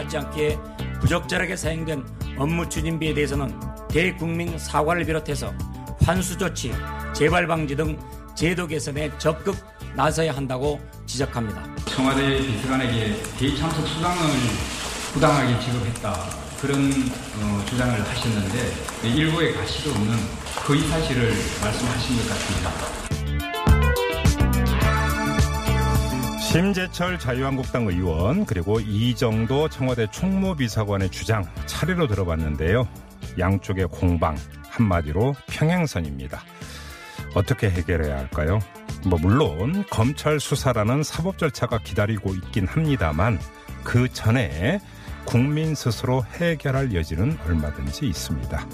맞지 않게 부적절하게 사용된 업무 추진비에 대해서는 대국민 사과를 비롯해서 환수 조치, 재발 방지 등 제도 개선에 적극 나서야 한다고 지적합니다. 청와대 비서관에게 대의 참석 수당을 부당하게 지급했다 그런 어, 주장을 하셨는데 일부의 가시도 없는 거의 사실을 말씀하신 것 같습니다. 심재철 자유한국당 의원 그리고 이정도 청와대 총무비서관의 주장 차례로 들어봤는데요. 양쪽의 공방 한마디로 평행선입니다. 어떻게 해결해야 할까요? 뭐 물론 검찰 수사라는 사법 절차가 기다리고 있긴 합니다만 그 전에 국민 스스로 해결할 여지는 얼마든지 있습니다.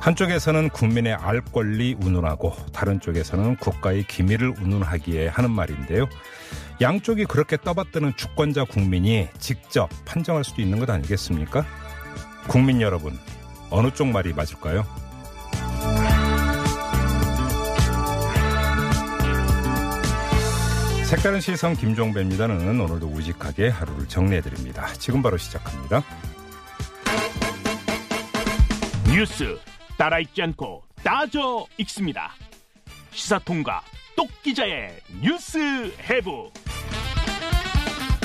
한쪽에서는 국민의 알 권리 운운하고 다른 쪽에서는 국가의 기밀을 운운하기에 하는 말인데요. 양쪽이 그렇게 떠받드는 주권자 국민이 직접 판정할 수도 있는 것 아니겠습니까? 국민 여러분, 어느 쪽 말이 맞을까요? 색다른 시선 김종배입니다는 오늘도 우직하게 하루를 정리해드립니다. 지금 바로 시작합니다. 뉴스 따라 읽지 않고 따져 읽습니다. 시사통과 똑 기자의 뉴스 해부.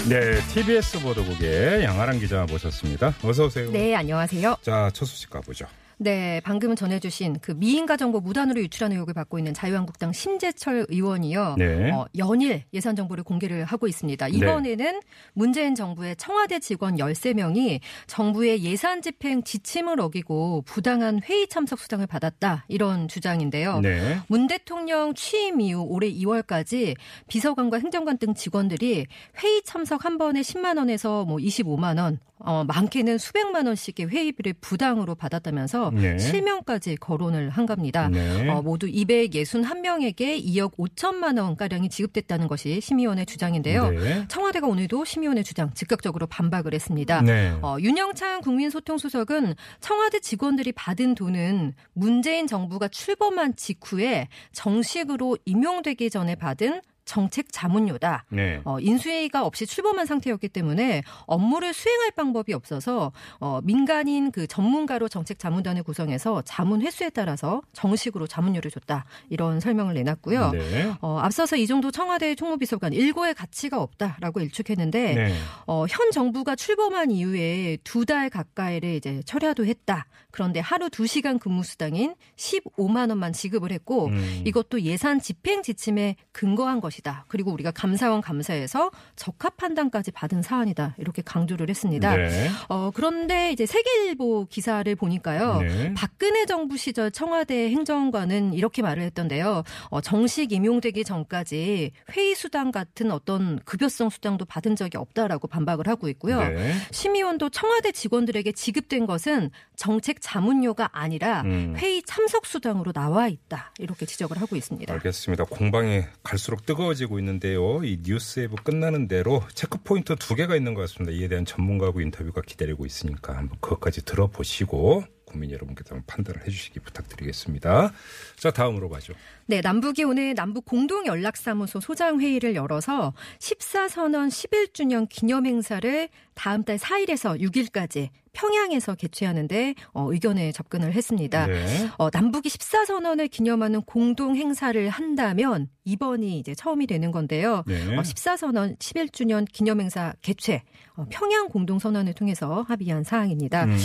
네, TBS 보도국의 양아랑 기자 모셨습니다. 어서 오세요. 네, 안녕하세요. 자, 첫 소식 가보죠. 네, 방금 전해주신 그 미인가 정보 무단으로 유출한 의혹을 받고 있는 자유한국당 심재철 의원이요. 네. 어, 연일 예산 정보를 공개를 하고 있습니다. 이번에는 문재인 정부의 청와대 직원 13명이 정부의 예산 집행 지침을 어기고 부당한 회의 참석 수당을 받았다. 이런 주장인데요. 네. 문 대통령 취임 이후 올해 2월까지 비서관과 행정관 등 직원들이 회의 참석 한 번에 10만 원에서 뭐 25만 원, 어, 많게는 수백만 원씩의 회의비를 부당으로 받았다면서 네. 실명까지 거론을 한 겁니다. 네. 어, 모두 261명에게 2억 5천만 원 가량이 지급됐다는 것이 심의원의 주장인데요. 네. 청와대가 오늘도 심의원의 주장 즉각적으로 반박을 했습니다. 네. 어, 윤영찬 국민소통수석은 청와대 직원들이 받은 돈은 문재인 정부가 출범한 직후에 정식으로 임용되기 전에 받은 정책 자문료다. 네. 어, 인수회의가 없이 출범한 상태였기 때문에 업무를 수행할 방법이 없어서 어, 민간인 그 전문가로 정책 자문단을 구성해서 자문 횟수에 따라서 정식으로 자문료를 줬다 이런 설명을 내놨고요. 네. 어, 앞서서 이 정도 청와대 총무비서관 일고의 가치가 없다라고 일축했는데 네. 어, 현 정부가 출범한 이후에 두 달 가까이를 이제 철야도 했다. 그런데 하루 2시간 근무 수당인 15만 원만 지급을 했고 음. 이것도 예산 집행 지침에 근거한 것이 다. 그리고 우리가 감사원 감사에서 적합 판단까지 받은 사안이다. 이렇게 강조를 했습니다. 네. 어, 그런데 이제 세계일보 기사를 보니까요. 네. 박근혜 정부 시절 청와대 행정관은 이렇게 말을 했던데요. 어, 정식 임용되기 전까지 회의 수당 같은 어떤 급여성 수당도 받은 적이 없다라고 반박을 하고 있고요. 네. 심의원도 청와대 직원들에게 지급된 것은 정책 자문료가 아니라 음. 회의 참석 수당으로 나와 있다. 이렇게 지적을 하고 있습니다. 알겠습니다. 공방이 갈수록 뜨거 워지고 있는데요. 이 뉴스웨브 끝나는 대로 체크 포인트 두 개가 있는 것 같습니다. 이에 대한 전문가하고 인터뷰가 기다리고 있으니까 한번 그것까지 들어보시고 국민 여러분께서 판단을 해주시기 부탁드리겠습니다. 자, 다음으로 가죠. 네, 남북이 오늘 남북 공동 연락사무소 소장 회의를 열어서 14선언 11주년 기념 행사를 다음 달 4일에서 6일까지 평양에서 개최하는데 어, 의견에 접근을 했습니다. 네. 어, 남북이 14선언을 기념하는 공동 행사를 한다면 이번이 이제 처음이 되는 건데요. 네. 어, 14선언 11주년 기념 행사 개최 어, 평양 공동 선언을 통해서 합의한 사항입니다. 음.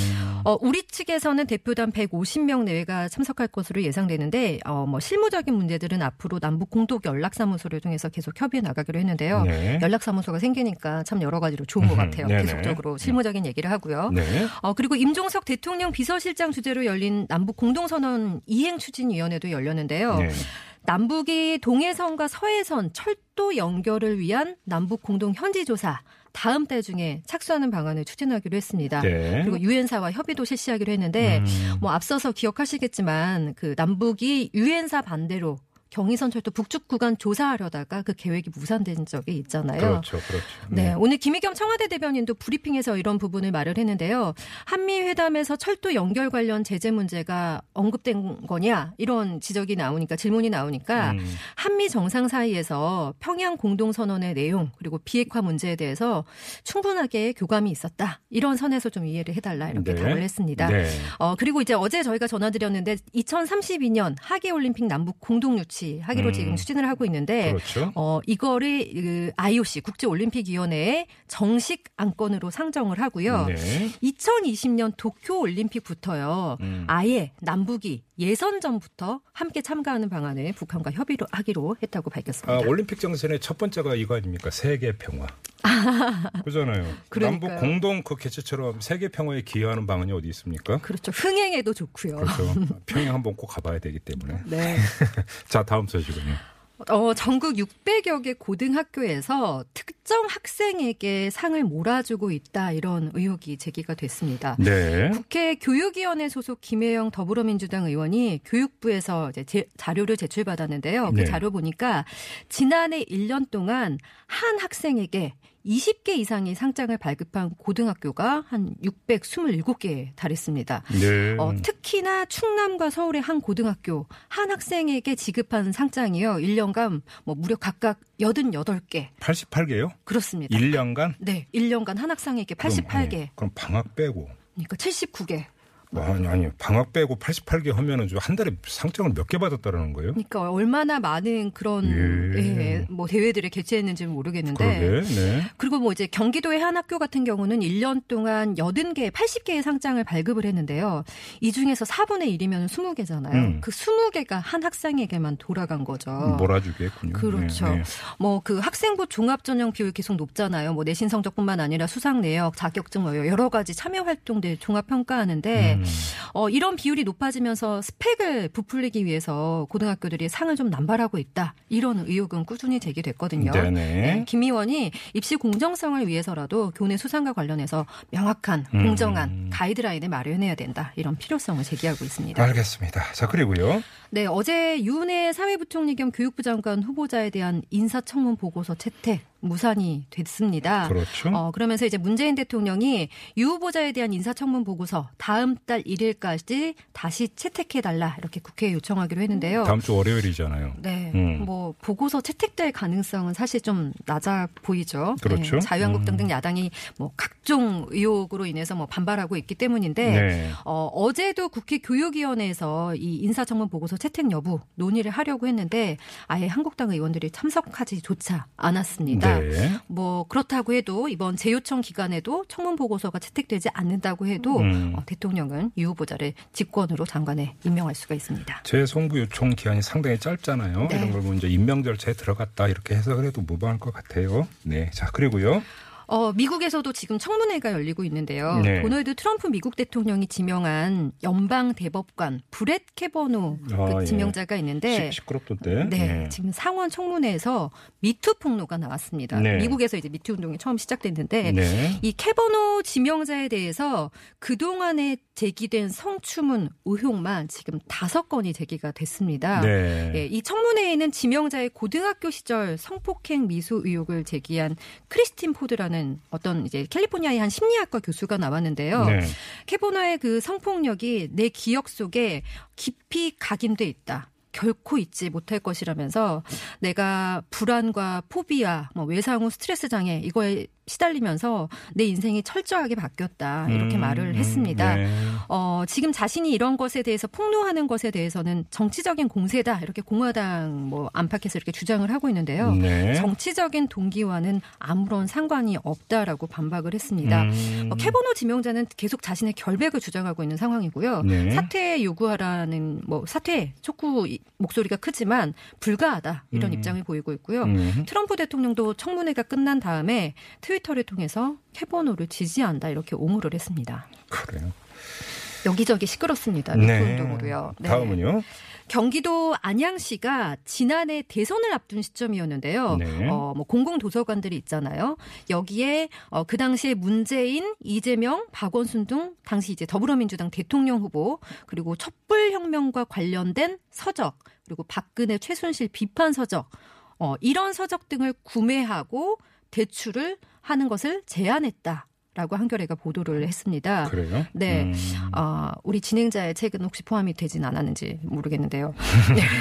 어, 우리 측에서는 대표단 150명 내외가 참석할 것으로 예상되는데 어, 뭐 실무적인 문제들은 앞으로 남북 공동 연락사무소를 통해서 계속 협의해 나가기로 했는데요. 네. 연락사무소가 생기니까 참 여러 가지로 좋은 것 음, 같아요. 네 네. 계속적으로 실무적인 얘기를 하고요. 네. 어, 그리고 임종석 대통령 비서실장 주재로 열린 남북 공동선언 이행 추진위원회도 열렸는데요. 네. 남북이 동해선과 서해선 철도 연결을 위한 남북 공동 현지 조사 다음 달 중에 착수하는 방안을 추진하기로 했습니다. 네. 그리고 유엔사와 협의도 실시하기로 했는데 음. 뭐 앞서서 기억하시겠지만 그 남북이 유엔사 반대로 경의선 철도 북측 구간 조사하려다가 그 계획이 무산된 적이 있잖아요. 그렇죠, 그렇죠. 네, 오늘 김의겸 청와대 대변인도 브리핑에서 이런 부분을 말을 했는데요. 한미 회담에서 철도 연결 관련 제재 문제가 언급된 거냐 이런 지적이 나오니까 질문이 나오니까 음. 한미 정상 사이에서 평양 공동 선언의 내용 그리고 비핵화 문제에 대해서 충분하게 교감이 있었다 이런 선에서 좀 이해를 해달라 이렇게 네. 답을 했습니다. 네. 어, 그리고 이제 어제 저희가 전화드렸는데 2032년 하계 올림픽 남북 공동 유치 하기로 음. 지금 추진을 하고 있는데 그렇죠. 어, 이거를 그 IOC 국제올림픽위원회에 정식 안건으로 상정을 하고요. 네. 2020년 도쿄올림픽부터요. 음. 아예 남북이 예선전부터 함께 참가하는 방안을 북한과 협의를 하기로 했다고 밝혔습니다. 아, 올림픽 정신의 첫 번째가 이거 아닙니까? 세계 평화. 그잖아요. 남북 공동 그 개최처럼 세계 평화에 기여하는 방안이 어디 있습니까? 그렇죠. 흥행에도 좋고요. 그렇죠. 평양 한번 꼭 가봐야 되기 때문에. 네. 자, 다음 소식은요. 어, 전국 600여 개 고등학교에서 특정 학생에게 상을 몰아주고 있다 이런 의혹이 제기가 됐습니다. 네. 국회 교육위원회 소속 김혜영 더불어민주당 의원이 교육부에서 이제 제- 자료를 제출받았는데요. 그 네. 자료 보니까 지난해 1년 동안 한 학생에게 20개 이상의 상장을 발급한 고등학교가 한 627개에 달했습니다. 네. 어, 특히나 충남과 서울의 한 고등학교 한 학생에게 지급한 상장이요. 1년간 뭐 무려 각각 88개. 88개요? 그렇습니다. 1년간? 네, 1년간 한 학생에게 88개. 그럼 방학 빼고. 그러니까 79개. 아니, 아니, 방학 빼고 88개 하면은 좀한 달에 상장을 몇 개 받았다라는 거예요? 그러니까 얼마나 많은 그런 예. 예, 뭐 대회들을 개최했는지는 모르겠는데 네. 그리고 뭐 이제 경기도의 한 학교 같은 경우는 1년 동안 80개, 80개의 상장을 발급을 했는데요. 이 중에서 4분의 1이면 20개잖아요. 음. 그 20개가 한 학생에게만 돌아간 거죠. 몰아주겠군요. 그렇죠. 네, 네. 뭐그 학생부 종합 전형 비율 계속 높잖아요. 뭐 내신 성적뿐만 아니라 수상 내역, 자격증 뭐 여러 가지 참여 활동들 종합 평가하는데 음. 어 이런 비율이 높아지면서 스펙을 부풀리기 위해서 고등학교들이 상을 좀 남발하고 있다. 이런 의혹은 꾸준히 제기됐거든요. 네네. 네, 김 의원이 입시 공정성을 위해서라도 교내 수상과 관련해서 명확한 음. 공정한 가이드라인을 마련해야 된다. 이런 필요성을 제기하고 있습니다. 알겠습니다. 자, 그리고요. 네, 어제 윤해 사회부총리 겸 교육부 장관 후보자에 대한 인사청문 보고서 채택 무산이 됐습니다. 그렇죠. 어, 그러면서 이제 문재인 대통령이 유 후보자에 대한 인사청문 보고서 다음 달 1일까지 다시 채택해달라 이렇게 국회에 요청하기로 했는데요. 다음 주 월요일이잖아요. 네, 음. 뭐 보고서 채택될 가능성은 사실 좀 낮아 보이죠. 그렇죠. 네, 자유한국당 음. 등 야당이 뭐 각종 의혹으로 인해서 뭐 반발하고 있기 때문인데 네. 어, 어제도 국회 교육위원회에서 이 인사청문 보고서 채택 여부 논의를 하려고 했는데 아예 한국당 의원들이 참석하지조차 않았습니다. 네. 뭐 그렇다고 해도 이번 재요청 기간에도 청문 보고서가 채택되지 않는다고 해도 음. 어, 대통령은 유 후보자를 직권으로 장관에 임명할 수가 있습니다. 재송부 요청 기한이 상당히 짧잖아요. 네. 이런 걸 보면 이제 임명 절차에 들어갔다 이렇게 해석을 해도 무방할 것 같아요. 네. 자, 그리고요. 어, 미국에서도 지금 청문회가 열리고 있는데요. 네. 도널드 트럼프 미국 대통령이 지명한 연방 대법관 브렛 캐버노 아, 그 예. 지명자가 있는데 시, 시끄럽던데. 네, 지금 상원 청문회에서 미투 폭로가 나왔습니다. 네. 미국에서 이제 미투 운동이 처음 시작됐는데 네. 이 캐버노 지명자에 대해서 그 동안에 제기된 성추문 의혹만 지금 다섯 건이 제기가 됐습니다. 네. 예, 이 청문회에는 지명자의 고등학교 시절 성폭행 미수 의혹을 제기한 크리스틴 포드라는 어떤 이제 캘리포니아의 한 심리학과 교수가 나왔는데요. 네. 캐보나의 그 성폭력이 내 기억 속에 깊이 각인돼 있다. 결코 잊지 못할 것이라면서 내가 불안과 포비아, 뭐 외상 후 스트레스 장애 이거에 시달리면서 내 인생이 철저하게 바뀌었다 이렇게 음, 말을 했습니다. 네. 어, 지금 자신이 이런 것에 대해서 폭로하는 것에 대해서는 정치적인 공세다 이렇게 공화당 뭐 안팎에서 이렇게 주장을 하고 있는데요. 네. 정치적인 동기와는 아무런 상관이 없다라고 반박을 했습니다. 음. 어, 캐보노 지명자는 계속 자신의 결백을 주장하고 있는 상황이고요. 네. 사퇴 요구하라는 뭐 사퇴 촉구 이- 목소리가 크지만 불가하다 이런 음. 입장을 보이고 있고요. 음. 트럼프 대통령도 청문회가 끝난 다음에 트위 터를 통해서 캐보노를 지지한다 이렇게 옹호를 했습니다. 그래요. 여기저기 시끄럽습니다. 네. 운동으로요. 네. 다음은요. 경기도 안양시가 지난해 대선을 앞둔 시점이었는데요. 네. 어, 뭐 공공도서관들이 있잖아요. 여기에 어, 그 당시에 문재인, 이재명, 박원순 등 당시 이제 더불어민주당 대통령 후보 그리고 촛불혁명과 관련된 서적 그리고 박근혜, 최순실 비판 서적 어, 이런 서적 등을 구매하고 대출을 하는 것을 제한했다. 라고 한겨레가 보도를 했습니다. 그래요? 네. 음. 아, 우리 진행자의 책은 혹시 포함이 되진 않았는지 모르겠는데요.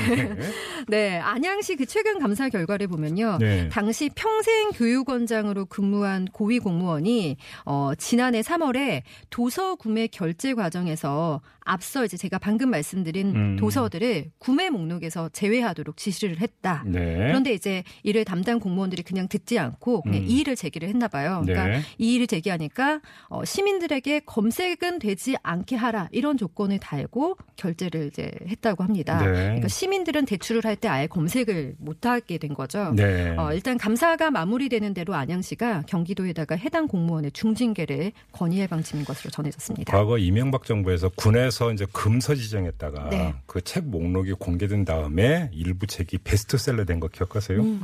네. 안양시 그 최근 감사 결과를 보면요. 네. 당시 평생 교육원장으로 근무한 고위 공무원이 어, 지난해 3월에 도서 구매 결제 과정에서 앞서 이제 제가 방금 말씀드린 음. 도서들을 구매 목록에서 제외하도록 지시를 했다. 네. 그런데 이제 이를 담당 공무원들이 그냥 듣지 않고 그냥 음. 이의를 제기를 했나 봐요. 그러니까 네. 이의를 제기하니까 어, 시민들에게 검색은 되지 않게 하라 이런 조건을 달고 결제를 이제 했다고 합니다. 네. 그러니까 시민들은 대출을 할 때 아예 검색을 못 하게 된 거죠. 네. 어, 일단 감사가 마무리되는 대로 안양시가 경기도에다가 해당 공무원의 중징계를 건의할 방침인 것으로 전해졌습니다. 과거 이명박 정부에서 군에서 이제 금서 지정했다가 네. 그책 목록이 공개된 다음에 일부 책이 베스트셀러 된 거 기억하세요? 음.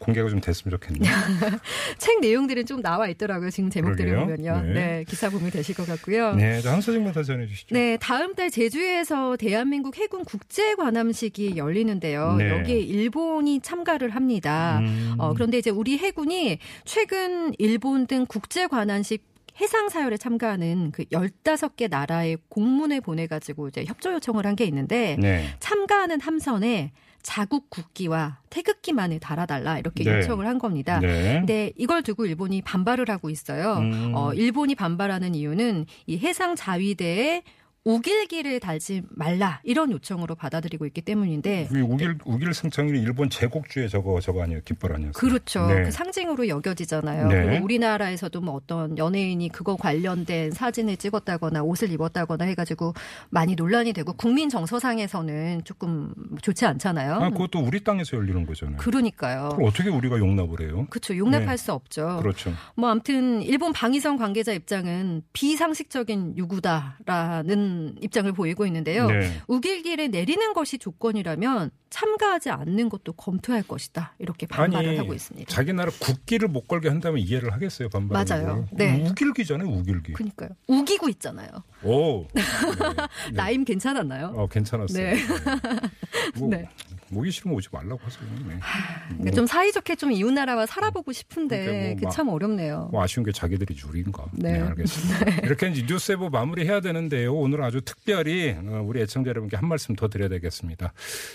공개가 좀 됐으면 좋겠네요. 책 내용들은 좀 나와 있더라고요. 지금 제목들을 그러게요. 보면요. 네. 네. 기사 보면 되실 것 같고요. 네, 한 소식만 더 전해주시죠. 네, 다음 달 제주에서 대한민국 해군 국제 관함식이 열리는데요. 네. 여기에 일본이 참가를 합니다. 음. 어, 그런데 이제 우리 해군이 최근 일본 등 국제 관함식 해상 사열에 참가하는 그 15개 나라의 공문을 보내 가지고 이제 협조 요청을 한 게 있는데 네. 참가하는 함선에 자국 국기와 태극기만을 달아달라 이렇게 네. 요청을 한 겁니다. 네. 근데 이걸 두고 일본이 반발을 하고 있어요. 음. 어, 일본이 반발하는 이유는 이 해상 자위대에 우길기를 달지 말라 이런 요청으로 받아들이고 있기 때문인데 이 우길 우길 승천이 일본 제국주의 저거 저거 아니에요 깃발 아니었어요? 그렇죠. 네. 그 상징으로 여겨지잖아요. 네. 그리고 우리나라에서도 뭐 어떤 연예인이 그거 관련된 사진을 찍었다거나 옷을 입었다거나 해가지고 많이 논란이 되고 국민 정서상에서는 조금 좋지 않잖아요. 아, 그것도 우리 땅에서 열리는 거잖아요. 그러니까요. 그럼 어떻게 우리가 용납을 해요? 그렇죠. 용납할 네. 수 없죠. 그렇죠. 뭐 아무튼 일본 방위성 관계자 입장은 비상식적인 요구다라는 입장을 보이고 있는데요. 네. 우길기를 내리는 것이 조건이라면 참가하지 않는 것도 검토할 것이다. 이렇게 반발을 아니, 하고 있습니다. 자기 나라 국기를 못 걸게 한다면 이해를 하겠어요 반발. 맞아요. 네. 우길기잖아요 우길기. 그러니까요. 우기고 있잖아요. 오. 네. 네. 나임 괜찮았나요? 어 괜찮았어요. 네. 뭐 네. 모기 싫으면 오지 말라고 하세요. 네. 그러니까 좀 사이좋게 좀 이웃 나라와 살아보고 싶은데 그러니까 뭐 어렵네요. 뭐 아쉬운 게 자기들이 줄인가. 네, 네. 알겠습니다. 이렇게 이제 뉴스에보 마무리해야 되는데요. 오늘 아주 특별히 어, 우리 애청자 여러분께 한 말씀 더 드려야 되겠습니다.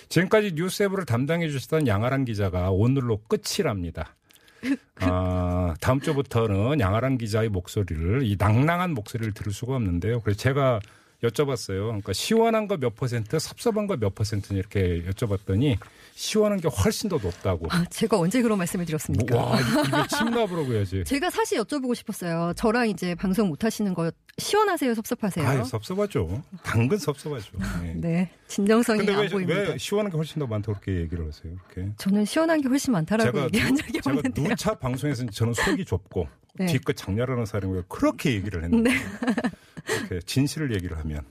지금까지 뉴스에보를 담당해 주셨던 양아란 기자가 오늘로 끝이랍니다. 아, 다음 주부터는 양아란 기자의 목소리를 이 낭낭한 목소리를 들을 수가 없는데요. 그래서 제가 여쭤봤어요. 그러니까 시원한 거 몇 퍼센트, 섭섭한 거 몇 퍼센트 이렇게 여쭤봤더니 시원한 게 훨씬 더 높다고. 아, 제가 언제 그런 말씀을 드렸습니까? 뭐, 와, 입에 침 나부라고 해야지. 제가 사실 여쭤보고 싶었어요. 저랑 이제 방송 못 하시는 거 시원하세요, 섭섭하세요? 아유, 섭섭하죠. 당근 섭섭하죠. 네. 네, 진정성이 근데 안 왜, 보입니다. 왜 시원한 게 훨씬 더 많다고 그렇게 얘기를 하세요? 이렇게. 저는 시원한 게 훨씬 많다라고 제가, 얘기한 누, 적이 제가 없는데요. 누차 방송에서 저는 속이 좁고 네. 뒤끝 장렬하는 사람이 그렇게 얘기를 했는데 이 렇게 진실을 얘기를 하면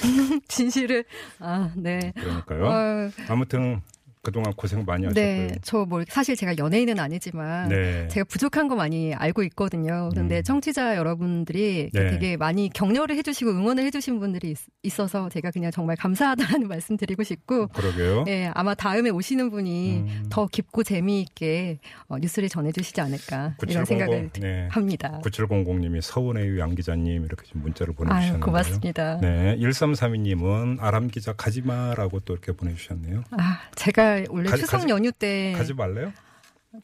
진실을 아, 네. 그러니까요. 어, 아무튼 그동안 고생 많이 하셨고요. 네, 저 뭐 사실 제가 연예인은 아니지만 네. 제가 부족한 거 많이 알고 있거든요. 그런데 음. 청취자 여러분들이 네. 되게 많이 격려를 해주시고 응원을 해주신 분들이 있, 어서 제가 그냥 정말 감사하다는 말씀 드리고 싶고 그러게요. 네, 아마 다음에 오시는 분이 음. 더 깊고 재미있게 어, 뉴스를 전해주시지 않을까 이런 9700, 생각을 네. 합니다. 9700님이 서운해요 양 기자님 이렇게 좀 문자를 보내주셨는데요. 고맙습니다. 네, 1332님은 아람 기자 가지마라고 또 이렇게 보내주셨네요. 아, 제가 원래 가지- 추석 가지- 연휴 때 가지 말래요?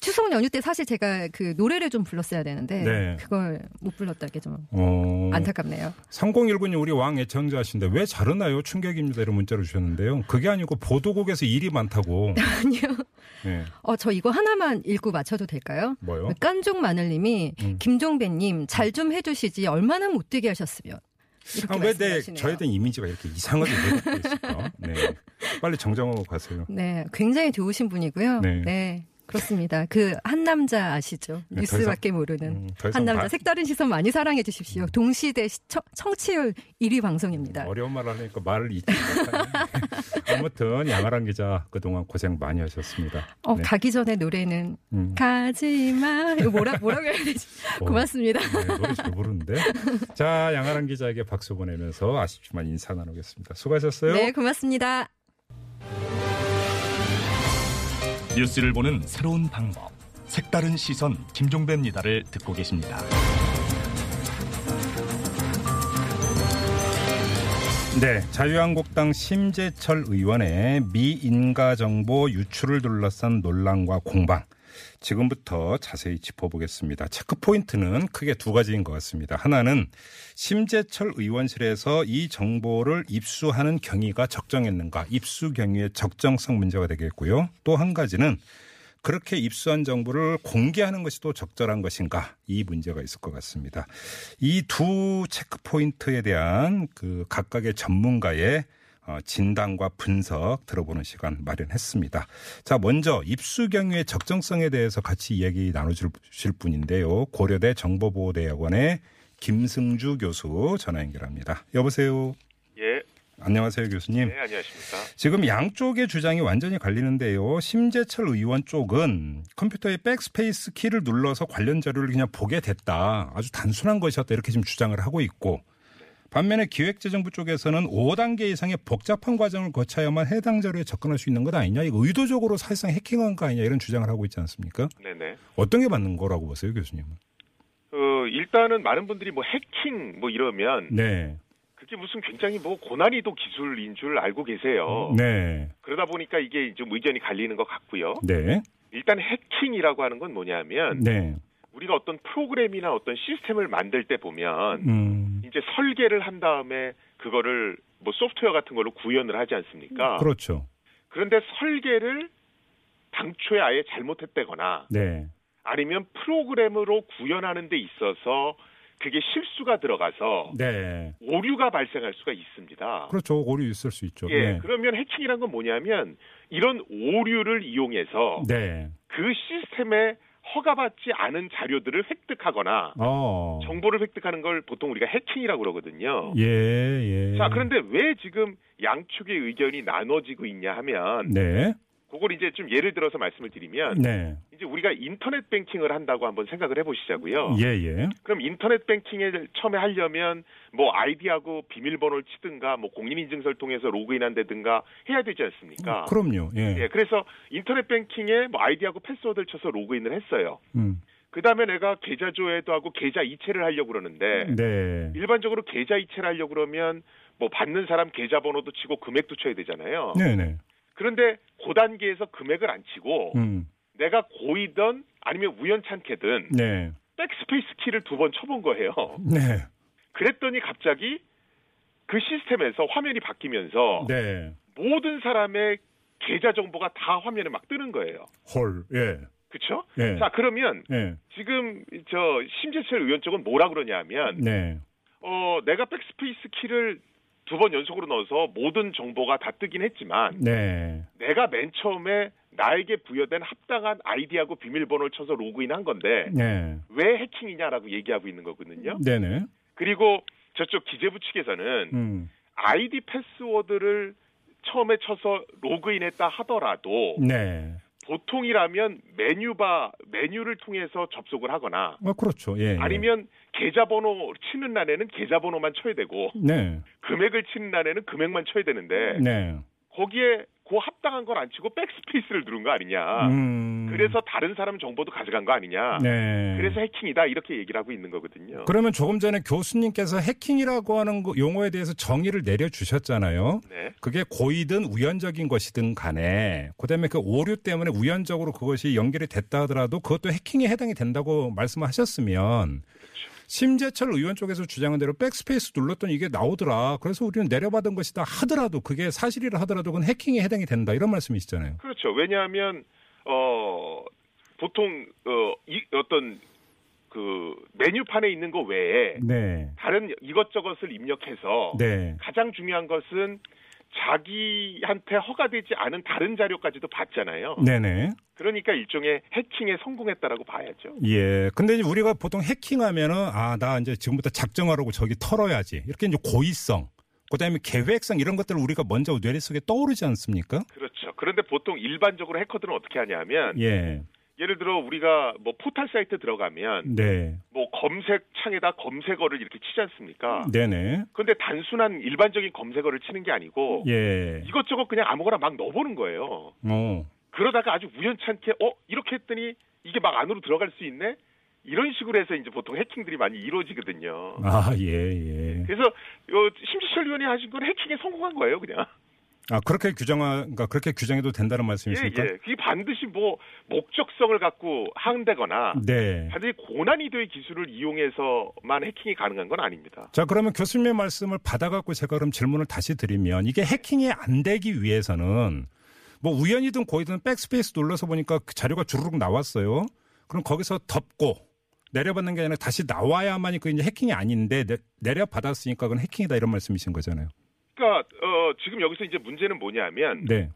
추석 연휴 때 사실 제가 그 노래를 좀 불렀어야 되는데 네. 그걸 못 불렀다는 게좀 어, 안타깝네요. 3019님 우리 왕 애청자신데 왜 자르나요? 충격입니다. 이런 문자를 주셨는데요. 그게 아니고 보도국에서 일이 많다고. 아니요. 네. 어, 저 이거 하나만 읽고 맞춰도 될까요? 뭐요? 깐종 마늘님이 음. 김종배님 잘 좀 해주시지 얼마나 못되게 하셨으면 아, 왜 내. 저에 대한 이미지가 이렇게 이상하게 왜곡돼 있을까? 네. 빨리 정정하고 가세요. 네, 굉장히 좋으신 분이고요. 네. 네. 그렇습니다. 그 한 남자 아시죠? 네, 뉴스밖에 모르는 음, 한 남자 바- 색다른 시선 많이 사랑해 주십시오. 동시대 시청, 청취율 1위 방송입니다. 어려운 말 하니까 말을 잊지. 아무튼 양아랑 기자 그동안 고생 많이 하셨습니다. 어, 네. 가기 전에 노래는 음. 가지마. 이거 뭐라 뭐라고 해야 되지? 어. 고맙습니다. 네, 노래 잘 부르는데. 자, 양아랑 기자에게 박수 보내면서 아쉽지만 인사 나누겠습니다. 수고하셨어요. 네, 고맙습니다. 뉴스를 보는 새로운 방법. 색다른 시선 김종배입니다를 듣고 계십니다. 네, 자유한국당 심재철 의원의 미인가 정보 유출을 둘러싼 논란과 공방. 지금부터 자세히 짚어보겠습니다. 체크 포인트는 크게 두 가지인 것 같습니다. 하나는 심재철 의원실에서 이 정보를 입수하는 경위가 적정했는가, 입수 경위의 적정성 문제가 되겠고요. 또 한 가지는 그렇게 입수한 정보를 공개하는 것이 또 적절한 것인가 이 문제가 있을 것 같습니다. 이 두 체크 포인트에 대한 그 각각의 전문가의 어, 진단과 분석 들어보는 시간 마련했습니다. 자, 먼저 입수 경위의 적정성에 대해서 같이 이야기 나눠주실 분인데요. 고려대 정보보호대학원의 김승주 교수 전화 연결합니다. 여보세요. 예, 안녕하세요, 교수님. 네, 안녕하십니까. 지금 양쪽의 주장이 완전히 갈리는데요. 심재철 의원 쪽은 컴퓨터의 백스페이스 키를 눌러서 관련 자료를 그냥 보게 됐다. 아주 단순한 것이었다. 이렇게 지금 주장을 하고 있고. 반면에 기획재정부 쪽에서는 5단계 이상의 복잡한 과정을 거쳐야만 해당 자료에 접근할 수 있는 것 아니냐. 이거 의도적으로 사실상 해킹한 거 아니냐. 이런 주장을 하고 있지 않습니까? 네네. 어떤 게 맞는 거라고 보세요, 교수님은? 어, 일단은 많은 분들이 뭐 해킹 뭐 이러면 네. 그게 무슨 굉장히 뭐 고난이도 기술인 줄 알고 계세요. 네. 그러다 보니까 이게 좀 의견이 갈리는 것 같고요. 네. 일단 해킹이라고 하는 건 뭐냐면 네. 우리가 어떤 프로그램이나 어떤 시스템을 만들 때 보면 음. 이제 설계를 한 다음에 그거를 뭐 소프트웨어 같은 걸로 구현을 하지 않습니까? 그렇죠. 그런데 설계를 당초에 아예 잘못했다거나 네. 아니면 프로그램으로 구현하는 데 있어서 그게 실수가 들어가서 네. 오류가 발생할 수가 있습니다. 그렇죠. 오류 있을 수 있죠. 예, 네. 그러면 해킹이란 건 뭐냐면 이런 오류를 이용해서 네. 그 시스템에 허가받지 않은 자료들을 획득하거나 어. 정보를 획득하는 걸 보통 우리가 해킹이라고 그러거든요. 예, 예. 자, 그런데 왜 지금 양측의 의견이 나눠지고 있냐 하면 네. 그걸 이제 좀 예를 들어서 말씀을 드리면 네. 이제 우리가 인터넷 뱅킹을 한다고 한번 생각을 해보시자고요. 예, 예. 그럼 인터넷 뱅킹을 처음에 하려면 뭐 아이디하고 비밀번호를 치든가 뭐 공인인증서를 통해서 로그인한다든가 해야 되지 않습니까? 그럼요. 예. 예, 그래서 인터넷 뱅킹에 뭐 아이디하고 패스워드를 쳐서 로그인을 했어요. 음. 그 다음에 내가 계좌 조회도 하고 계좌 이체를 하려고 그러는데 네. 일반적으로 계좌 이체를 하려고 그러면 뭐 받는 사람 계좌 번호도 치고 금액도 쳐야 되잖아요. 네, 네. 그런데 그 단계에서 금액을 안 치고 음. 내가 고의든 아니면 우연찮게든 네. 백스페이스 키를 두 번 쳐본 거예요. 네. 그랬더니 갑자기 그 시스템에서 화면이 바뀌면서 네. 모든 사람의 계좌 정보가 다 화면에 막 뜨는 거예요. 헐. 예. 그렇죠? 예. 자 그러면 예. 지금 저 심재철 의원 쪽은 뭐라 그러냐면 네. 어 내가 백스페이스 키를 두 번 연속으로 넣어서 모든 정보가 다 뜨긴 했지만 네. 내가 맨 처음에 나에게 부여된 합당한 아이디하고 비밀번호를 쳐서 로그인한 건데 네. 왜 해킹이냐라고 얘기하고 있는 거거든요. 네네. 그리고 저쪽 기재부 측에서는 음. 아이디 패스워드를 처음에 쳐서 로그인했다 하더라도 네. 보통이라면 메뉴바 메뉴를 통해서 접속을 하거나 아, 그렇죠. 예. 예. 아니면 계좌번호 치는 날에는 계좌번호만 쳐야 되고 네. 금액을 치는 날에는 금액만 쳐야 되는데 네. 거기에 그 합당한 걸안 치고 백스페이스를 누른 거 아니냐. 음. 그래서 다른 사람 정보도 가져간 거 아니냐. 네. 그래서 해킹이다 이렇게 얘기를 하고 있는 거거든요. 그러면 조금 전에 교수님께서 해킹이라고 하는 거- 용어에 대해서 정의를 내려주셨잖아요. 네. 그게 고의든 우연적인 것이든 간에 그다음에 그 오류 때문에 우연적으로 그것이 연결이 됐다 하더라도 그것도 해킹에 해당이 된다고 말씀하셨으면 심재철 의원 쪽에서 주장한 대로 백스페이스 눌렀더니 이게 나오더라. 그래서 우리는 내려받은 것이다 하더라도 그게 사실이라 하더라도 그건 해킹에 해당이 된다. 이런 말씀이시잖아요. 그렇죠. 왜냐하면 어 보통 어 이 어떤 그 메뉴판에 있는 거 외에 네. 다른 이것저것을 입력해서 네. 가장 중요한 것은 자기한테 허가되지 않은 다른 자료까지도 봤잖아요. 네네. 그러니까 일종의 해킹에 성공했다라고 봐야죠. 예. 근데 이제 우리가 보통 해킹하면은 아, 나 이제 지금부터 작정하라고 저기 털어야지. 이렇게 이제 고의성, 그다음에 계획성 이런 것들을 우리가 먼저 뇌리 속에 떠오르지 않습니까? 그렇죠. 그런데 보통 일반적으로 해커들은 어떻게 하냐면 예. 예를 들어 우리가 뭐 포털 사이트 들어가면 네. 뭐 검색 창에다 검색어를 이렇게 치지 않습니까? 네네. 근데 단순한 일반적인 검색어를 치는 게 아니고 예. 이것저것 그냥 아무거나 막 넣어보는 거예요. 어. 그러다가 아주 우연찮게 어 이렇게 했더니 이게 막 안으로 들어갈 수 있네 이런 식으로 해서 이제 보통 해킹들이 많이 이루어지거든요. 아, 예, 예. 그래서 요 심지철 의원이 하신 건 해킹에 성공한 거예요, 그냥. 아, 그렇게 규정하, 그러니까 그렇게 규정해도 된다는 예, 말씀이십니까? 예. 그게 반드시 뭐 목적성을 갖고 한다거나 네. 반드시 고난이도의 기술을 이용해서만 해킹이 가능한 건 아닙니다. 자, 그러면 교수님의 말씀을 받아갖고 제가 그럼 질문을 다시 드리면 이게 해킹이 안 되기 위해서는 뭐 우연이든 고의든 백스페이스 눌러서 보니까 그 자료가 주르륵 나왔어요. 그럼 거기서 덮고 내려받는 게 아니라 다시 나와야만이 그 이제 해킹이 아닌데 내, 내려받았으니까 그건 해킹이다 이런 말씀이신 거잖아요. 그러니까 어, 지금 여기서 이제 문제는 뭐냐면 네.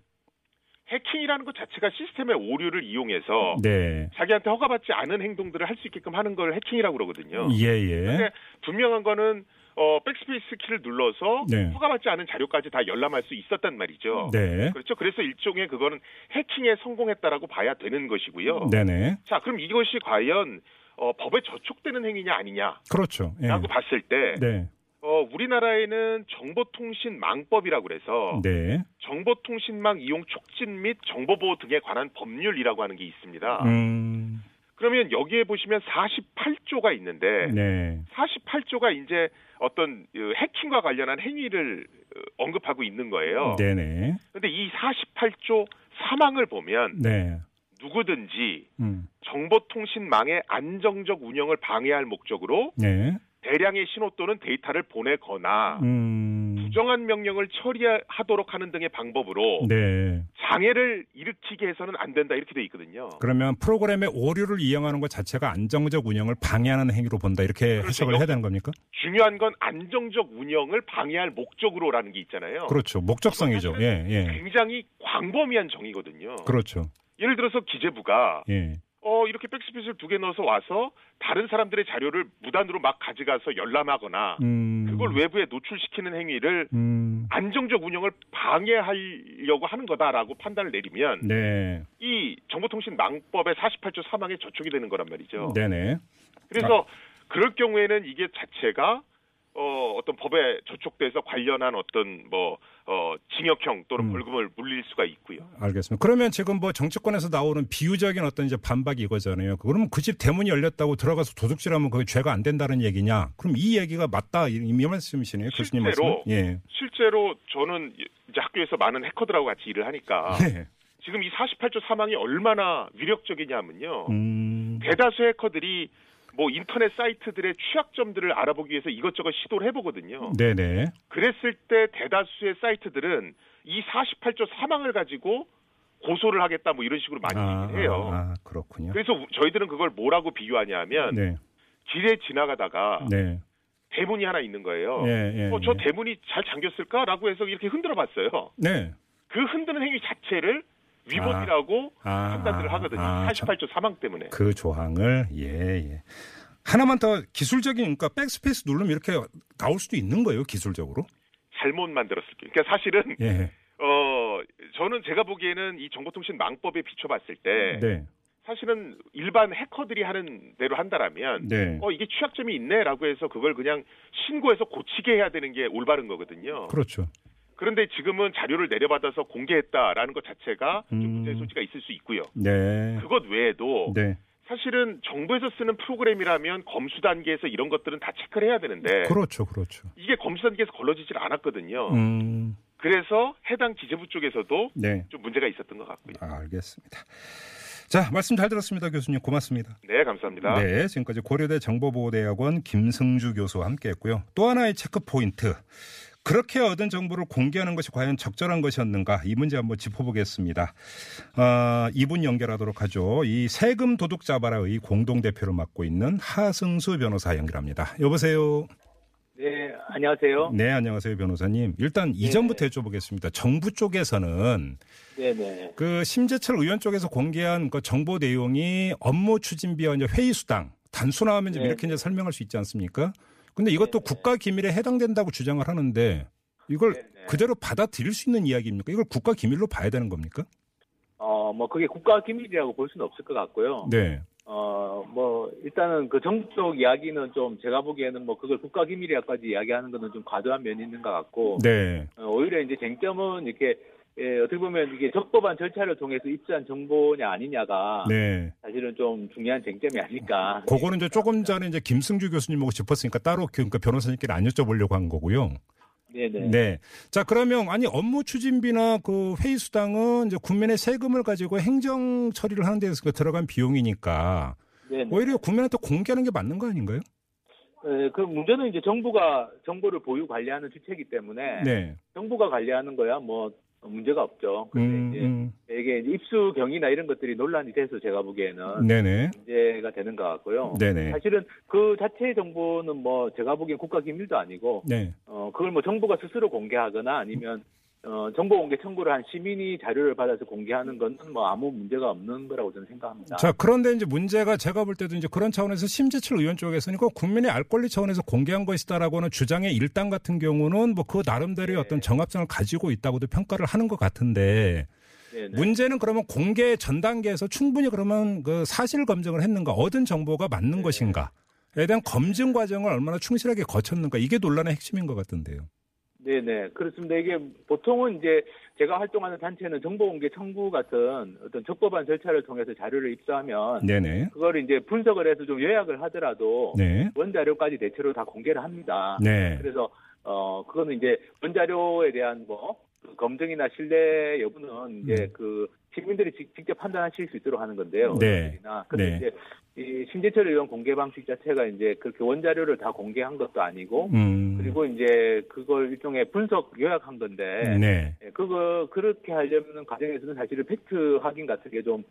해킹이라는 것 자체가 시스템의 오류를 이용해서 네. 자기한테 허가받지 않은 행동들을 할 수 있게끔 하는 걸 해킹이라고 그러거든요. 예, 예. 근데 분명한 거는 어, 백스페이스 키를 눌러서 네. 허가받지 않은 자료까지 다 열람할 수 있었단 말이죠. 네. 그렇죠. 그래서 일종의 그거는 해킹에 성공했다라고 봐야 되는 것이고요. 네네. 자, 그럼 이것이 과연 어, 법에 저촉되는 행위냐 아니냐라고 그렇죠. 예. 봤을 때 네. 어, 우리나라에는 정보통신망법이라고 그래서 네. 정보통신망 이용 촉진 및 정보보호 등에 관한 법률이라고 하는 게 있습니다. 음. 그러면 여기에 보시면 48조가 있는데 네. 48조가 이제 어떤 어, 해킹과 관련한 행위를 어, 언급하고 있는 거예요. 네네. 그런데 이 48조 사망을 보면 네. 누구든지 음. 정보통신망의 안정적 운영을 방해할 목적으로 네. 대량의 신호 또는 데이터를 보내거나 음. 부정한 명령을 처리하도록 하는 등의 방법으로 네. 장애를 일으키게 해서는 안 된다 이렇게 돼 있거든요. 그러면 프로그램의 오류를 이용하는 것 자체가 안정적 운영을 방해하는 행위로 본다 이렇게 그렇죠. 해석을 해야 되는 겁니까? 중요한 건 안정적 운영을 방해할 목적으로라는 게 있잖아요. 그렇죠. 목적성이죠. 예, 예. 굉장히 광범위한 정의거든요. 그렇죠. 예를 들어서 기재부가 예. 어 이렇게 백스페이스를 두개 넣어서 와서 다른 사람들의 자료를 무단으로 막 가져가서 열람하거나 음. 그걸 외부에 노출시키는 행위를 음. 안정적 운영을 방해하려고 하는 거다라고 판단을 내리면 네. 이 정보통신망법의 48조 사망에 저촉이 되는 거란 말이죠. 네네. 그래서 그럴 경우에는 이게 자체가 어, 어떤 법에 저촉돼서 관련한 어떤 뭐 어, 징역형 또는 음. 벌금을 물릴 수가 있고요. 알겠습니다. 그러면 지금 뭐 정치권에서 나오는 비유적인 어떤 이제 반박이 이거잖아요. 그러면 그 집 대문이 열렸다고 들어가서 도둑질하면 그게 죄가 안 된다는 얘기냐? 그럼 이 얘기가 맞다 이, 이 말씀이시네요, 교수님 말씀. 예. 실제로 저는 이제 학교에서 많은 해커들하고 같이 일을 하니까 네. 지금 이 48조 사망이 얼마나 위력적이냐면요. 음. 대다수 해커들이 뭐 인터넷 사이트들의 취약점들을 알아보기 위해서 이것저것 시도를 해보거든요. 네네. 그랬을 때 대다수의 사이트들은 이 48조 사망을 가지고 고소를 하겠다 뭐 이런 식으로 많이 아, 얘기를 해요. 아, 그렇군요. 그래서 우- 저희들은 그걸 뭐라고 비유하냐면 네. 길에 지나가다가 네. 대문이 하나 있는 거예요. 예, 예. 어, 저 예. 대문이 잘 잠겼을까라고 해서 이렇게 흔들어 봤어요. 네. 그 흔드는 행위 자체를 위법이라고 아, 판단을 아, 하거든요. 아, 48조 사망 때문에. 그 조항을 예, 예. 하나만 더 기술적인 그러니까 백스페이스 누르면 이렇게 나올 수도 있는 거예요, 기술적으로. 잘못 만들었을 게. 그러니까 사실은 예. 어 저는 제가 보기에는 이 정보통신 망법에 비춰봤을 때 네. 사실은 일반 해커들이 하는 대로 한다라면 네. 어 이게 취약점이 있네라고 해서 그걸 그냥 신고해서 고치게 해야 되는 게 올바른 거거든요. 그렇죠. 그런데 지금은 자료를 내려받아서 공개했다라는 것 자체가 좀 음. 문제의 소지가 있을 수 있고요. 네. 그것 외에도 네. 사실은 정부에서 쓰는 프로그램이라면 검수 단계에서 이런 것들은 다 체크를 해야 되는데 그렇죠. 그렇죠. 이게 검수 단계에서 걸러지질 않았거든요. 음. 그래서 해당 기재부 쪽에서도 네. 좀 문제가 있었던 것 같고요. 아, 알겠습니다. 자, 말씀 잘 들었습니다, 교수님. 고맙습니다. 네, 감사합니다. 네, 지금까지 고려대 정보보호대학원 김승주 교수와 함께 했고요. 또 하나의 체크 포인트. 그렇게 얻은 정보를 공개하는 것이 과연 적절한 것이었는가? 이 문제 한번 짚어보겠습니다. 아, 이분 연결하도록 하죠. 이 세금 도둑 잡아라의 공동 대표를 맡고 있는 하승수 변호사 연결합니다. 여보세요. 네, 안녕하세요. 네, 안녕하세요, 변호사님. 일단 이전부터 여쭤보겠습니다. 정부 쪽에서는 네네. 그 심재철 의원 쪽에서 공개한 그 정보 내용이 업무 추진비와 이제 회의 수당 단순화하면 좀 네. 이렇게 이제 설명할 수 있지 않습니까? 근데 이것도 국가 기밀에 해당된다고 주장을 하는데 이걸 네, 네. 그대로 받아들일 수 있는 이야기입니까? 이걸 국가 기밀로 봐야 되는 겁니까? 어, 뭐, 그게 국가 기밀이라고 볼 수는 없을 것 같고요. 네. 어, 뭐, 일단은 그 정부 쪽 이야기는 좀 제가 보기에는 뭐, 그걸 국가 기밀이라까지 이야기하는 거는 좀 과도한 면이 있는 것 같고, 네. 어, 오히려 이제 쟁점은 이렇게, 예, 어떻게 보면 이게 적법한 절차를 통해서 입수한 정보냐 아니냐가 네. 사실은 좀 중요한 쟁점이 아닐까. 그거는 이제 조금 전에 이제 김승주 교수님하고 짚었으니까 따로 그러니까 변호사님께 안 여쭤보려고 한 거고요. 네네. 네. 자, 그러면 아니 업무 추진비나 그 회의 수당은 이제 국민의 세금을 가지고 행정 처리를 하는 데서 들어간 비용이니까 네네. 오히려 국민한테 공개하는 게 맞는 거 아닌가요? 예, 그 문제는 이제 정부가 정보를 보유 관리하는 주체이기 때문에 네. 정부가 관리하는 거야 뭐 문제가 없죠. 근데 음, 이제 음. 이게 이제 입수 경위나 이런 것들이 논란이 돼서 제가 보기에는 네네. 문제가 되는 것 같고요. 네네. 사실은 그 자체의 정보는 뭐 제가 보기엔 국가 기밀도 아니고 네. 어 그걸 뭐 정부가 스스로 공개하거나 아니면 어 정보 공개 청구를 한 시민이 자료를 받아서 공개하는 건 뭐 아무 문제가 없는 거라고 저는 생각합니다. 자, 그런데 이제 문제가 제가 볼 때도 이제 그런 차원에서 심재철 의원 쪽에서는 이거 국민의 알 권리 차원에서 공개한 것이다라고 하는 주장의 일당 같은 경우는 뭐 그 나름대로의 네. 어떤 정합성을 가지고 있다고도 평가를 하는 것 같은데 네네. 문제는 그러면 공개 전 단계에서 충분히 그러면 그 사실 검증을 했는가 얻은 정보가 맞는 네. 것인가에 대한 검증 과정을 얼마나 충실하게 거쳤는가 이게 논란의 핵심인 것 같은데요. 네네 그렇습니다. 이게 보통은 이제 제가 활동하는 단체는 정보공개 청구 같은 어떤 적법한 절차를 통해서 자료를 입수하면 네네. 그걸 이제 분석을 해서 좀 요약을 하더라도 네. 원자료까지 대체로 다 공개를 합니다. 네. 그래서 어 그거는 이제 원자료에 대한 뭐그 검증이나 신뢰 여부는 이제 음. 그 시민들이 직- 직접 판단하실 수 있도록 하는 건데요. 네. 근데 네. 이제 이 심재철 의원 공개 방식 자체가 이제 그렇게 원자료를 다 공개한 것도 아니고 음. 그리고 이제 그걸 일종의 분석 요약한 건데 네. 예, 그거 그렇게 하려면 과정에서는 사실은 팩트 확인 같은 게좀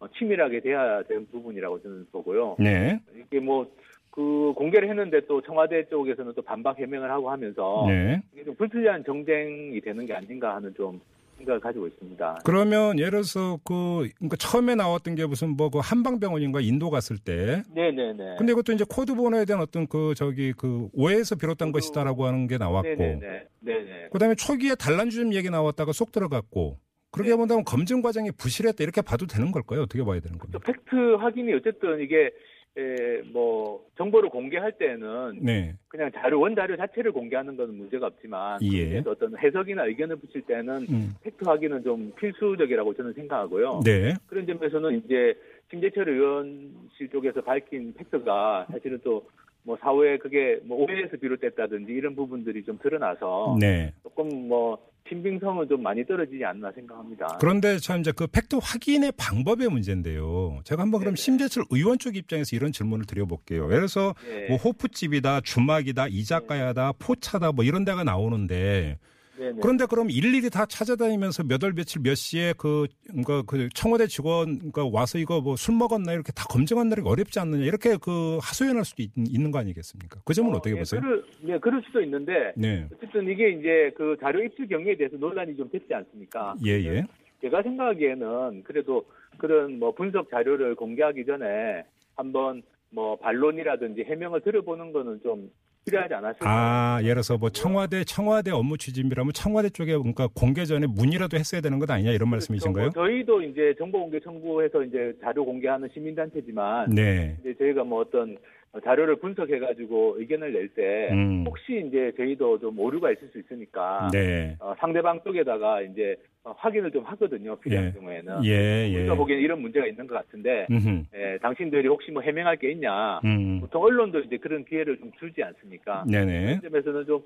어, 치밀하게 돼야 되는 부분이라고 저는 보고요. 네. 이게 뭐 그 공개를 했는데 또 청와대 쪽에서는 또 반박 해명을 하고 하면서 네. 이게 좀 불필요한 정쟁이 되는 게 아닌가 하는 좀 생각을 가지고 있습니다. 그러면 예를 들어서 그 그러니까 처음에 나왔던 게 무슨 뭐 그 한방병원인가 인도 갔을 때 네네네. 근데 이것도 이제 코드 번호에 대한 어떤 그 저기 그 오해에서 비롯한 코드- 것이다라고 하는 게 나왔고 네네네. 네네. 그다음에 초기에 단란주점 얘기 나왔다가 쏙 들어갔고 그렇게 네. 본다면 검증 과정이 부실했다 이렇게 봐도 되는 걸까요? 어떻게 봐야 되는 또 겁니까? 팩트 확인이 어쨌든 이게 에, 뭐 정보를 공개할 때는 네. 그냥 자료 원자료 자체를 공개하는 건 문제가 없지만 예. 어떤 해석이나 의견을 붙일 때는 음. 팩트 확인은 좀 필수적이라고 저는 생각하고요. 네. 그런 점에서는 이제 심재철 의원실 쪽에서 밝힌 팩트가 사실은 또 뭐 사후에 그게 뭐 오해에서 비롯됐다든지 이런 부분들이 좀 드러나서 네. 조금 뭐 신빙성은 좀 많이 떨어지지 않나 생각합니다. 그런데 참 이제 그 팩트 확인의 방법의 문제인데요. 제가 한번 그럼 네네. 심재철 의원 쪽 입장에서 이런 질문을 드려볼게요. 예를 들어서 예. 뭐 호프집이다, 주막이다, 이자카야다, 포차다 뭐 이런 데가 나오는데 네네. 그런데 그럼 일일이 다 찾아다니면서 몇 월 며칠 몇 시에 그, 그러니까 그 청와대 직원 그러니까 와서 이거 뭐 술 먹었나 이렇게 다 검증한다는 게 어렵지 않느냐 이렇게 그 하소연할 수도 있, 는거 아니겠습니까? 그 점은 어, 떻게 예, 보세요? 그럴, 예, 그럴 수도 있는데 네. 어쨌든 이게 이제 그 자료 입수 경위에 대해서 논란이 좀 됐지 않습니까? 예, 예. 제가 생각하기에는 그래도 그런 뭐 분석 자료를 공개하기 전에 한번 뭐 반론이라든지 해명을 들어보는 거는 좀 필요하지 않았을까? 아, 예를 들어서 뭐 청와대, 청와대 업무 추진비라면 청와대 쪽에 그러니까 공개 전에 문의라도 했어야 되는 것 아니냐 이런 말씀이신가요? 그렇죠. 뭐 저희도 이제 정보 공개 청구해서 이제 자료 공개하는 시민단체지만 네. 이제 저희가 뭐 어떤 자료를 분석해가지고 의견을 낼때 음. 혹시 이제 저희도 좀 오류가 있을 수 있으니까 네. 어, 상대방 쪽에다가 이제 어, 확인을 좀 하거든요. 필요한 예. 경우에는. 예, 예. 우리가 보기에는 이런 문제가 있는 것 같은데, 음흠. 예, 당신들이 혹시 뭐 해명할 게 있냐. 음. 보통 언론도 이제 그런 기회를 좀 주지 않습니까? 네네. 그런 점에서는 좀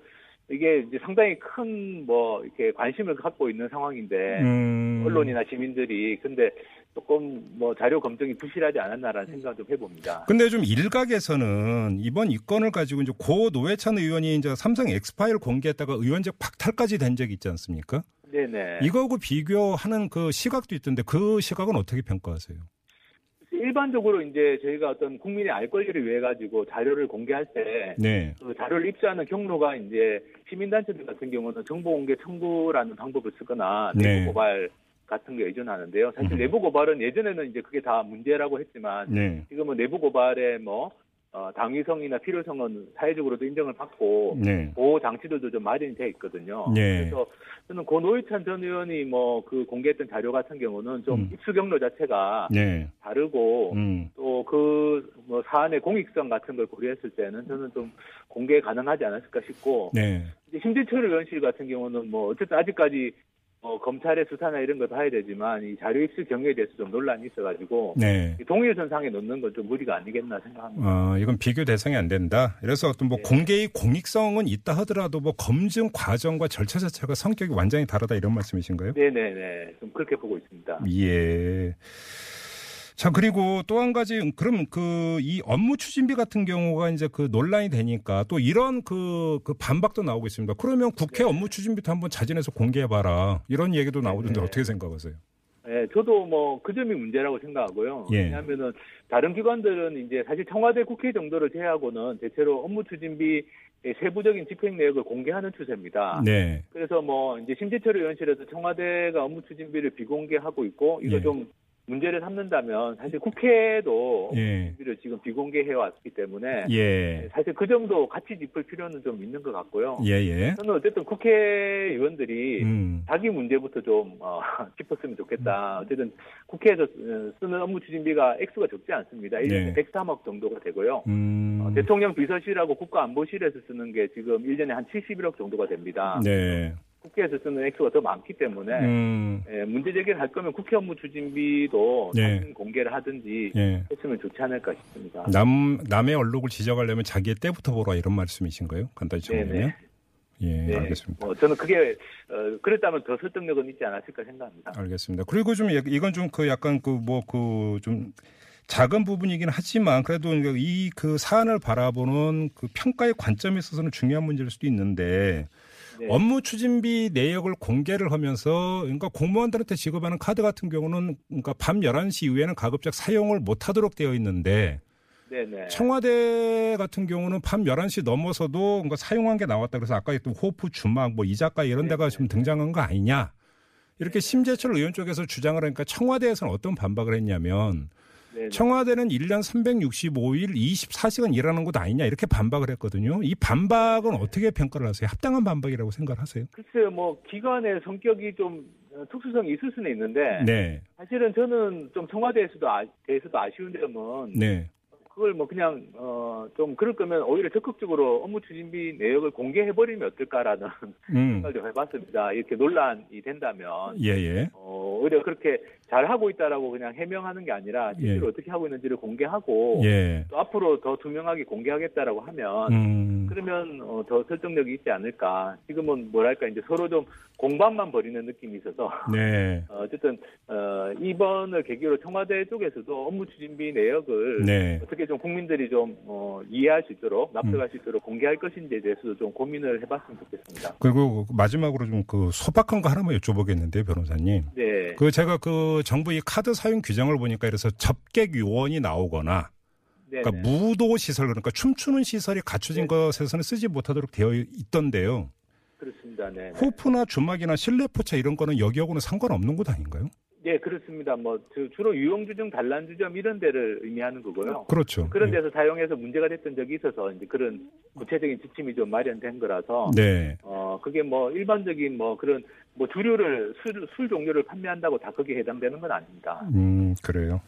이게 이제 상당히 큰 뭐 이렇게 관심을 갖고 있는 상황인데 음. 언론이나 시민들이 근데 조금 뭐 자료 검증이 부실하지 않았나라는 생각을 좀 해봅니다. 근데 좀 일각에서는 이번 이 건을 가지고 이제 고 노회찬 의원이 이제 삼성 엑스파일 공개했다가 의원직 박탈까지 된 적이 있지 않습니까? 네네. 이거하고 비교하는 그 시각도 있던데 그 시각은 어떻게 평가하세요? 일반적으로 이제 저희가 어떤 국민의 알 권리를 위해 가지고 자료를 공개할 때 네. 그 자료를 입수하는 경로가 이제 시민단체들 같은 경우는 정보 공개 청구라는 방법을 쓰거나 네. 내부 고발 같은 게 의존하는데요. 사실 음. 내부 고발은 예전에는 이제 그게 다 문제라고 했지만 네. 지금은 내부 고발의 뭐 어, 당위성이나 필요성은 사회적으로도 인정을 받고 네. 보호 장치들도 좀 마련이 돼 있거든요. 네. 그래서 저는 고 노회찬 전 의원이 뭐 그 공개했던 자료 같은 경우는 좀 음. 입수 경로 자체가 네. 다르고 음. 또그 뭐 사안의 공익성 같은 걸 고려했을 때는 저는 좀 공개 가능하지 않았을까 싶고 네. 이제 심재철 의원실 같은 경우는 뭐 어쨌든 아직까지 뭐 검찰의 수사나 이런 걸 봐야 되지만 이 자료 입수 경로에 대해서 좀 논란이 있어가지고 네. 이 동일선상에 놓는 건 좀 무리가 아니겠나 생각합니다. 어, 이건 비교 대상이 안 된다. 그래서 어떤 뭐 네. 공개의 공익성은 있다 하더라도 뭐 검증 과정과 절차 자체가 성격이 완전히 다르다 이런 말씀이신가요? 네네네 좀 그렇게 보고 있습니다. 예. 자, 그리고 또 한 가지, 그럼 그, 이 업무 추진비 같은 경우가 이제 그 논란이 되니까 또 이런 그, 그 반박도 나오고 있습니다. 그러면 국회 네. 업무 추진비도 한번 자진해서 공개해봐라. 이런 얘기도 나오던데 네. 어떻게 생각하세요? 예, 저도 뭐 그 점이 문제라고 생각하고요. 예. 왜냐하면은 다른 기관들은 이제 사실 청와대 국회 정도를 제외하고는 대체로 업무 추진비 세부적인 집행 내역을 공개하는 추세입니다. 네. 그래서 뭐 이제 심재철 의원실에서 청와대가 업무 추진비를 비공개하고 있고 이거 예. 좀 문제를 삼는다면 사실 국회도 예. 지금 비공개해 왔기 때문에 예. 사실 그 점도 같이 짚을 필요는 좀 있는 것 같고요. 예, 예. 저는 어쨌든 국회의원들이 음. 자기 문제부터 좀 어, 짚었으면 좋겠다. 어쨌든 국회에서 어, 쓰는 업무 추진비가 액수가 적지 않습니다. 1년에 네. 103억 정도가 되고요. 음. 어, 대통령 비서실하고 국가안보실에서 쓰는 게 지금 1년에 한 71억 정도가 됩니다. 네. 국회에서 쓰는 액수가 더 많기 때문에 음. 예, 문제 제기를 할 거면 국회 업무 추진비도 네. 사진 공개를 하든지 예. 했으면 좋지 않을까 싶습니다. 남, 남의 얼룩을 지적하려면 자기의 때부터 보라 이런 말씀이신가요? 간단히 정리하면? 네네. 예, 네. 알겠습니다. 뭐 저는 그게 어, 그랬다면 더 설득력은 있지 않았을까 생각합니다. 알겠습니다. 그리고 좀 약- 이건 좀 그 약간 그 뭐 그 좀 작은 부분이긴 하지만 그래도 이 그 사안을 바라보는 그 평가의 관점에 있어서는 중요한 문제일 수도 있는데 네. 업무 추진비 내역을 공개를 하면서 그러니까 공무원들한테 지급하는 카드 같은 경우는 그러니까 밤 11시 이후에는 가급적 사용을 못 하도록 되어 있는데 네네. 청와대 같은 경우는 밤 11시 넘어서도 뭔가 사용한 게 나왔다. 그래서 아까 했던 호프 주막 뭐 이자가 이런 데가 좀 등장한 거 아니냐. 이렇게 심재철 의원 쪽에서 주장을 하니까 청와대에서는 어떤 반박을 했냐면 네네. 청와대는 1년 365일 24시간 일하는 곳 아니냐 이렇게 반박을 했거든요. 이 반박은 어떻게 평가를 하세요? 합당한 반박이라고 생각을 하세요? 글쎄요, 뭐 기관의 성격이 좀 어, 특수성이 있을 수는 있는데 네. 사실은 저는 좀 청와대에서도 아, 대해서도 아쉬운 점은 네. 그걸 뭐 그냥 어 좀 그럴 거면 오히려 적극적으로 업무 추진비 내역을 공개해 버리면 어떨까라는 음. 생각을 좀 해봤습니다. 이렇게 논란이 된다면 예, 예. 어 오히려 그렇게 잘 하고 있다라고 그냥 해명하는 게 아니라 실제로 예. 어떻게 하고 있는지를 공개하고 예. 또 앞으로 더 투명하게 공개하겠다라고 하면 음. 그러면 어, 더 설득력이 있지 않을까. 지금은 뭐랄까 이제 서로 좀 공방만 벌이는 느낌이 있어서 네. 어, 어쨌든 어, 이번을 계기로 청와대 쪽에서도 업무 추진비 내역을 네. 어떻게 좀 국민들이 좀 어, 이해할 수 있도록 납득할 수 있도록 공개할 것인지에 대해서도 좀 고민을 해봤으면 좋겠습니다. 그리고 마지막으로 좀 그 소박한 거 하나만 여쭤보겠는데요, 변호사님. 네, 그 제가 그 정부 이 카드 사용 규정을 보니까 이래서 접객 요원이 나오거나 네, 그러니까 네. 무도 시설 그러니까 춤추는 시설이 갖춰진 네. 것에서는 쓰지 못하도록 되어 있던데요. 그렇습니다. 네, 네. 호프나 주막이나 실내 포차 이런 거는 여기하고는 상관없는 것 아닌가요? 네, 그렇습니다. 뭐 주- 주로 유용주점, 단란주점 이런 데를 의미하는 거고요. 그렇죠. 그런 예. 데서 사용해서 문제가 됐던 적이 있어서 이제 그런 구체적인 지침이 좀 마련된 거라서 네. 어 그게 뭐 일반적인 뭐 그런 뭐 주류를 술, 술 종류를 판매한다고 다 거기에 해당되는 건 아닙니다. 음, 그래요.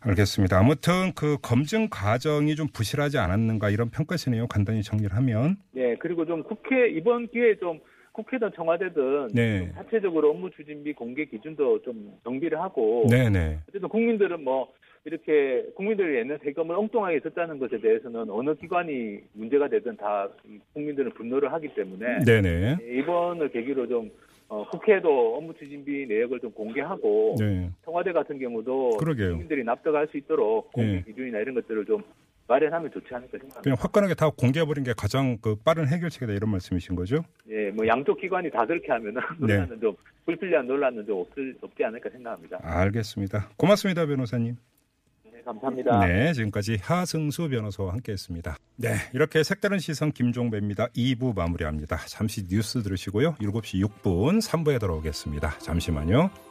알겠습니다. 아무튼 그 검증 과정이 좀 부실하지 않았는가 이런 평가시네요. 간단히 정리를 하면. 네, 그리고 좀 국회 이번 기회에 좀 국회든 청와대든 네. 좀 자체적으로 업무 추진비 공개 기준도 좀 정비를 하고 네네. 어쨌든 국민들은 뭐 이렇게 국민들이 내는 세금을 엉뚱하게 썼다는 것에 대해서는 어느 기관이 문제가 되든 다 국민들은 분노를 하기 때문에 네네. 이번을 계기로 좀 어, 국회도 업무 추진비 내역을 좀 공개하고 네. 청와대 같은 경우도 그러게요. 국민들이 납득할 수 있도록 공개 예. 기준이나 이런 것들을 좀 마련하면 좋지 않을까 생각합니다. 그냥 화끈하게 다 공개해버린 게 가장 그 빠른 해결책이다 이런 말씀이신 거죠? 예, 뭐 양쪽 기관이 다 그렇게 하면은 네. 논란은 좀 불필요한 논란은 좀 없을, 없지 않을까 생각합니다. 알겠습니다. 고맙습니다, 변호사님. 감사합니다. 네, 지금까지 하승수 변호사와 함께했습니다. 네, 이렇게 색다른 시선 김종배입니다. 2부 마무리합니다. 잠시 뉴스 들으시고요. 7시 6분 3부에 돌아오겠습니다. 잠시만요.